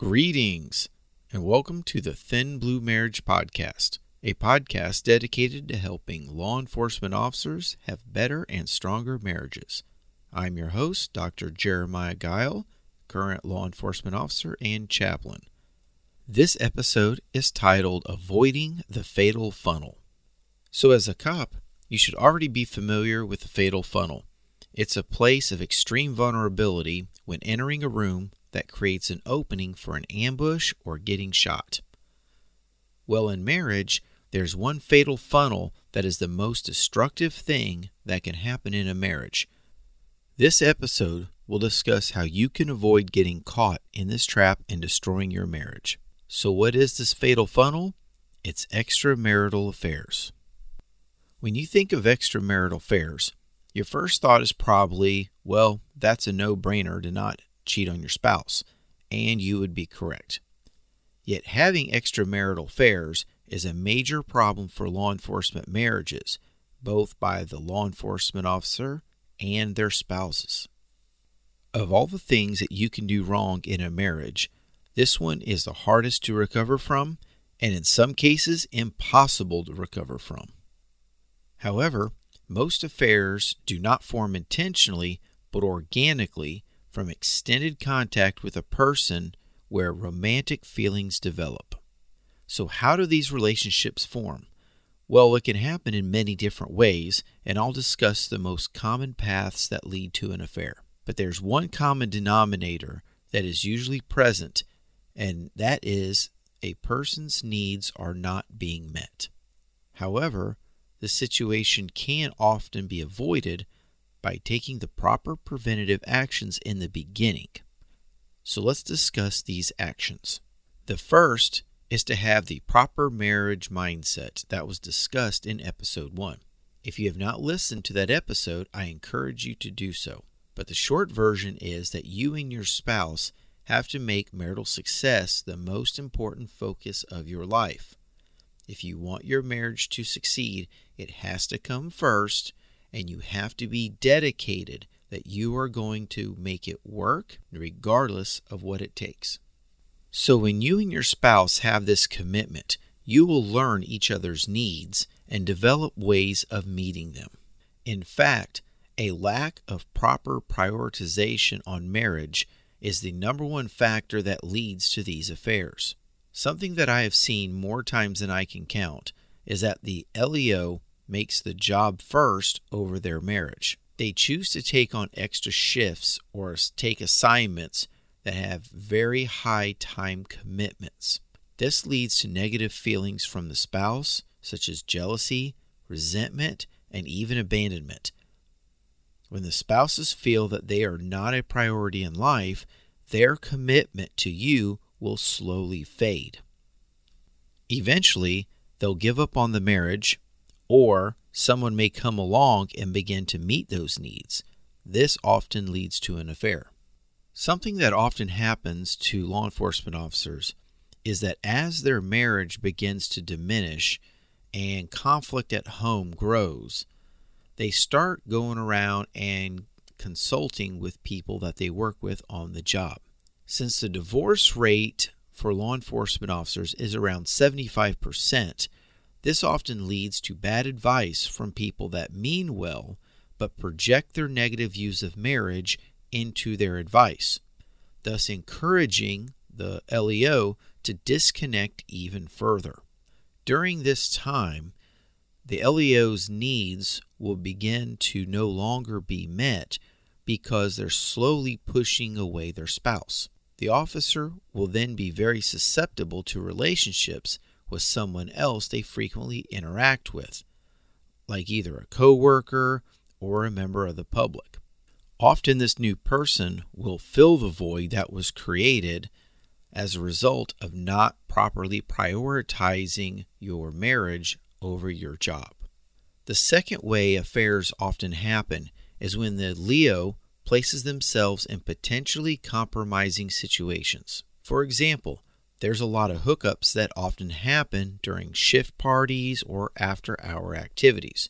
Greetings and welcome to the Thin Blue Marriage Podcast, a podcast dedicated to helping law enforcement officers have better and stronger marriages. I'm your host, Dr. Jeremiah Guile, current law enforcement officer and chaplain. This episode is titled Avoiding the Fatal Funnel. So, as a cop, you should already be familiar with the fatal funnel. It's a place of extreme vulnerability when entering a room that creates an opening for an ambush or getting shot. Well, in marriage, there's one fatal funnel that is the most destructive thing that can happen in a marriage. This episode will discuss how you can avoid getting caught in this trap and destroying your marriage. So, what is this fatal funnel? It's extramarital affairs. When you think of extramarital affairs, your first thought is probably, well, that's a no brainer to not cheat on your spouse, and you would be correct. Yet having extramarital affairs is a major problem for law enforcement marriages, both by the law enforcement officer and their spouses. Of all the things that you can do wrong in a marriage, this one is the hardest to recover from, and in some cases, impossible to recover from. However, most affairs do not form intentionally but organically from extended contact with a person where romantic feelings develop. So, how do these relationships form? Well, it can happen in many different ways, and I'll discuss the most common paths that lead to an affair. But there's one common denominator that is usually present, and that is a person's needs are not being met. However, the situation can often be avoided by taking the proper preventative actions in the beginning. So let's discuss these actions. The first is to have the proper marriage mindset that was discussed in episode 1. If you have not listened to that episode, I encourage you to do so. But the short version is that you and your spouse have to make marital success the most important focus of your life. If you want your marriage to succeed, it has to come first and you have to be dedicated that you are going to make it work regardless of what it takes. So, when you and your spouse have this commitment, you will learn each other's needs and develop ways of meeting them. In fact, a lack of proper prioritization on marriage is the number one factor that leads to these affairs. Something that I have seen more times than I can count is that the LEO makes the job first over their marriage. They choose to take on extra shifts or take assignments that have very high time commitments. This leads to negative feelings from the spouse, such as jealousy, resentment, and even abandonment. When the spouses feel that they are not a priority in life, their commitment to you will slowly fade. Eventually, they'll give up on the marriage or someone may come along and begin to meet those needs. This often leads to an affair. Something that often happens to law enforcement officers is that as their marriage begins to diminish and conflict at home grows, they start going around and consulting with people that they work with on the job. Since the divorce rate for law enforcement officers is around 75%, this often leads to bad advice from people that mean well but project their negative views of marriage into their advice, thus encouraging the LEO to disconnect even further. During this time, the LEO's needs will begin to no longer be met because they're slowly pushing away their spouse. The officer will then be very susceptible to relationships with someone else they frequently interact with, like either a coworker or a member of the public. Often, this new person will fill the void that was created as a result of not properly prioritizing your marriage over your job. The second way affairs often happen is when the Leo places themselves in potentially compromising situations. For example, there's a lot of hookups that often happen during shift parties or after hour activities.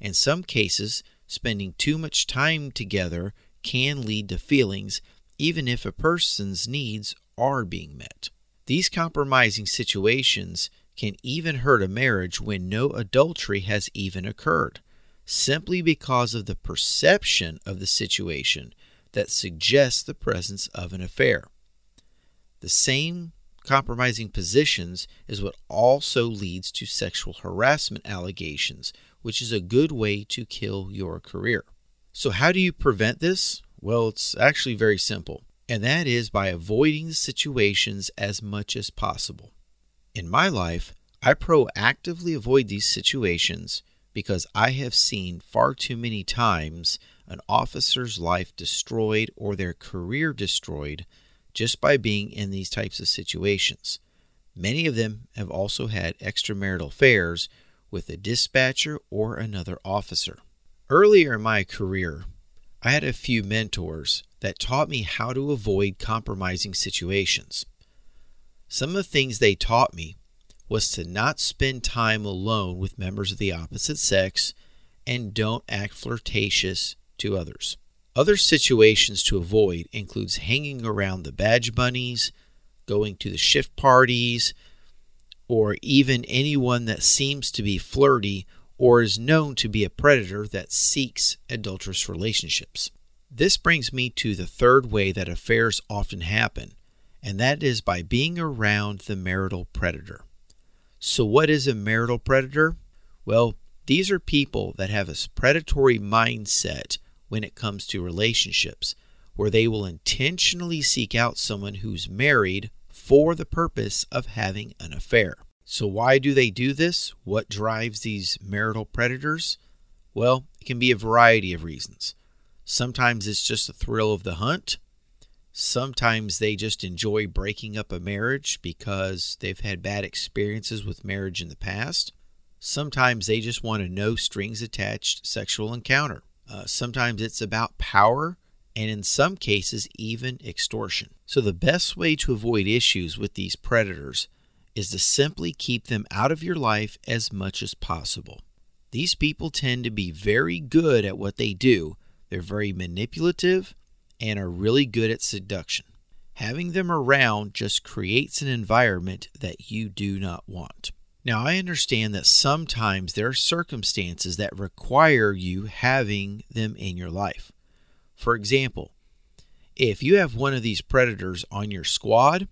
In some cases, spending too much time together can lead to feelings even if a person's needs are being met. These compromising situations can even hurt a marriage when no adultery has even occurred, simply because of the perception of the situation that suggests the presence of an affair. The same compromising positions is what also leads to sexual harassment allegations, which is a good way to kill your career. So, how do you prevent this? Well, it's actually very simple, and that is by avoiding the situations as much as possible. In my life, I proactively avoid these situations because I have seen far too many times an officer's life destroyed or their career destroyed just by being in these types of situations. Many of them have also had extramarital affairs with a dispatcher or another officer. Earlier in my career, I had a few mentors that taught me how to avoid compromising situations. Some of the things they taught me was to not spend time alone with members of the opposite sex and don't act flirtatious to others. Other situations to avoid includes hanging around the badge bunnies, going to the shift parties, or even anyone that seems to be flirty or is known to be a predator that seeks adulterous relationships. This brings me to the third way that affairs often happen, and that is by being around the marital predator. So, what is a marital predator? Well, these are people that have a predatory mindset when it comes to relationships, where they will intentionally seek out someone who's married for the purpose of having an affair. So, why do they do this? What drives these marital predators? Well, it can be a variety of reasons. Sometimes it's just the thrill of the hunt. Sometimes they just enjoy breaking up a marriage because they've had bad experiences with marriage in the past. Sometimes they just want a no strings attached sexual encounter. Uh, sometimes it's about power, and in some cases, even extortion. So, the best way to avoid issues with these predators is to simply keep them out of your life as much as possible. These people tend to be very good at what they do, they're very manipulative and are really good at seduction. Having them around just creates an environment that you do not want. Now, I understand that sometimes there are circumstances that require you having them in your life. For example, if you have one of these predators on your squad,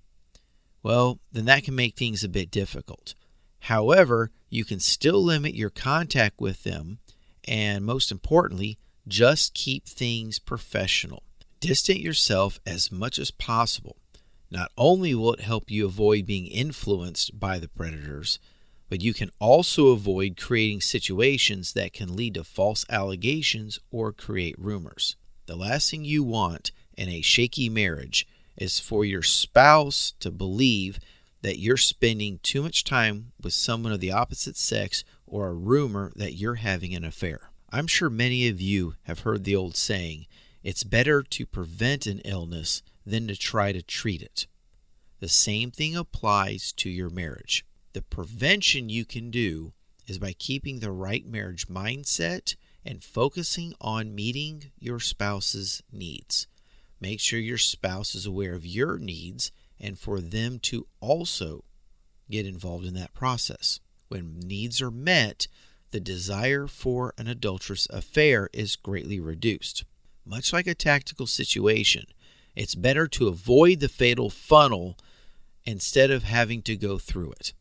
well, then that can make things a bit difficult. However, you can still limit your contact with them, and most importantly, just keep things professional. Distance yourself as much as possible. Not only will it help you avoid being influenced by the predators, but you can also avoid creating situations that can lead to false allegations or create rumors. The last thing you want in a shaky marriage is for your spouse to believe that you're spending too much time with someone of the opposite sex or a rumor that you're having an affair. I'm sure many of you have heard the old saying, it's better to prevent an illness than to try to treat it. The same thing applies to your marriage. The prevention you can do is by keeping the right marriage mindset and focusing on meeting your spouse's needs. Make sure your spouse is aware of your needs and for them to also get involved in that process. When needs are met, the desire for an adulterous affair is greatly reduced. Much like a tactical situation, it's better to avoid the fatal funnel instead of having to go through it.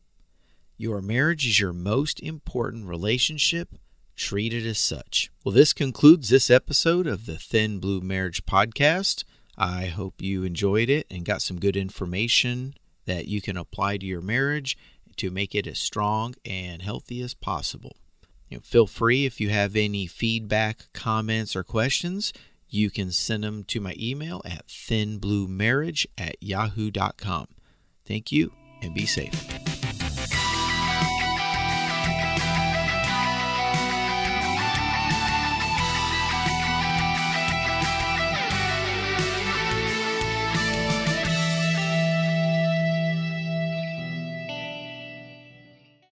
Your marriage is your most important relationship. Treat it as such. Well, this concludes this episode of the Thin Blue Marriage Podcast. I hope you enjoyed it and got some good information that you can apply to your marriage to make it as strong and healthy as possible. You know, feel free if you have any feedback, comments, or questions, you can send them to my email at thinbluemarriage at yahoo.com. Thank you and be safe.